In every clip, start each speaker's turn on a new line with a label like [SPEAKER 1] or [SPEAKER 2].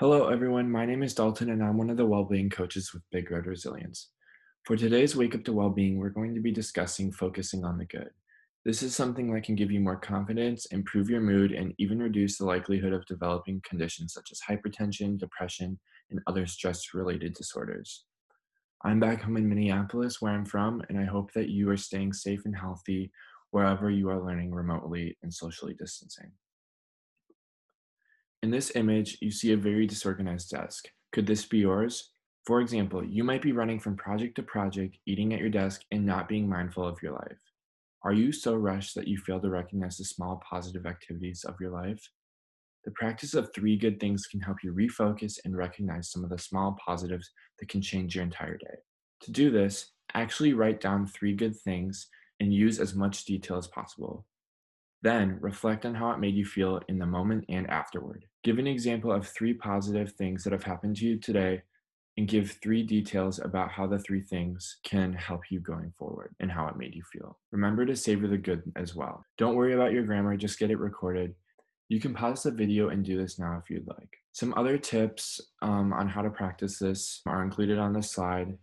[SPEAKER 1] Hello, everyone. My name is Dalton, and I'm one of the well-being coaches with Big Red Resilience. For today's Wake Up to Well-being, we're going to be discussing focusing on the good. This is something that can give you more confidence, improve your mood, and even reduce the likelihood of developing conditions such as hypertension, depression, and other stress-related disorders. I'm back home in Minneapolis, where I'm from, and I hope that you are staying safe and healthy wherever you are learning remotely and socially distancing. In this image, you see a very disorganized desk. Could this be yours? For example, you might be running from project to project, eating at your desk, and not being mindful of your life. Are you so rushed that you fail to recognize the small positive activities of your life? The practice of three good things can help you refocus and recognize some of the small positives that can change your entire day. To do this, actually write down three good things and use as much detail as possible. Then reflect on how it made you feel in the moment and afterward. Give an example of three positive things that have happened to you today and give three details about how the three things can help you going forward and how it made you feel. Remember to savor the good as well. Don't worry about your grammar, just get it recorded. You can pause the video and do this now if you'd like. Some other tips um, on how to practice this are included on this slide.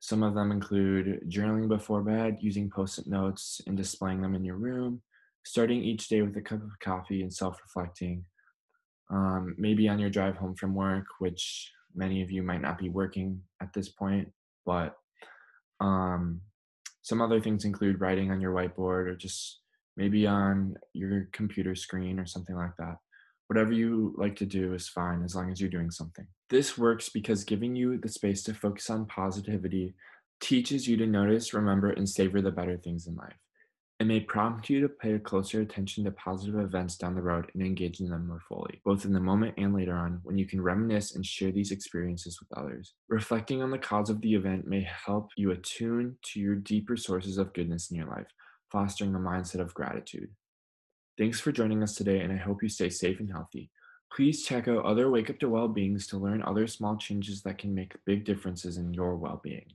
[SPEAKER 1] Some of them include journaling before bed, using post it notes and displaying them in your room, starting each day with a cup of coffee and self reflecting. Um, maybe on your drive home from work, which many of you might not be working at this point, but um, some other things include writing on your whiteboard or just maybe on your computer screen or something like that. Whatever you like to do is fine as long as you're doing something. This works because giving you the space to focus on positivity teaches you to notice, remember, and savor the better things in life. It may prompt you to pay closer attention to positive events down the road and engage in them more fully, both in the moment and later on, when you can reminisce and share these experiences with others. Reflecting on the cause of the event may help you attune to your deeper sources of goodness in your life, fostering a mindset of gratitude. Thanks for joining us today, and I hope you stay safe and healthy. Please check out other Wake Up to Well-Beings to learn other small changes that can make big differences in your well-being.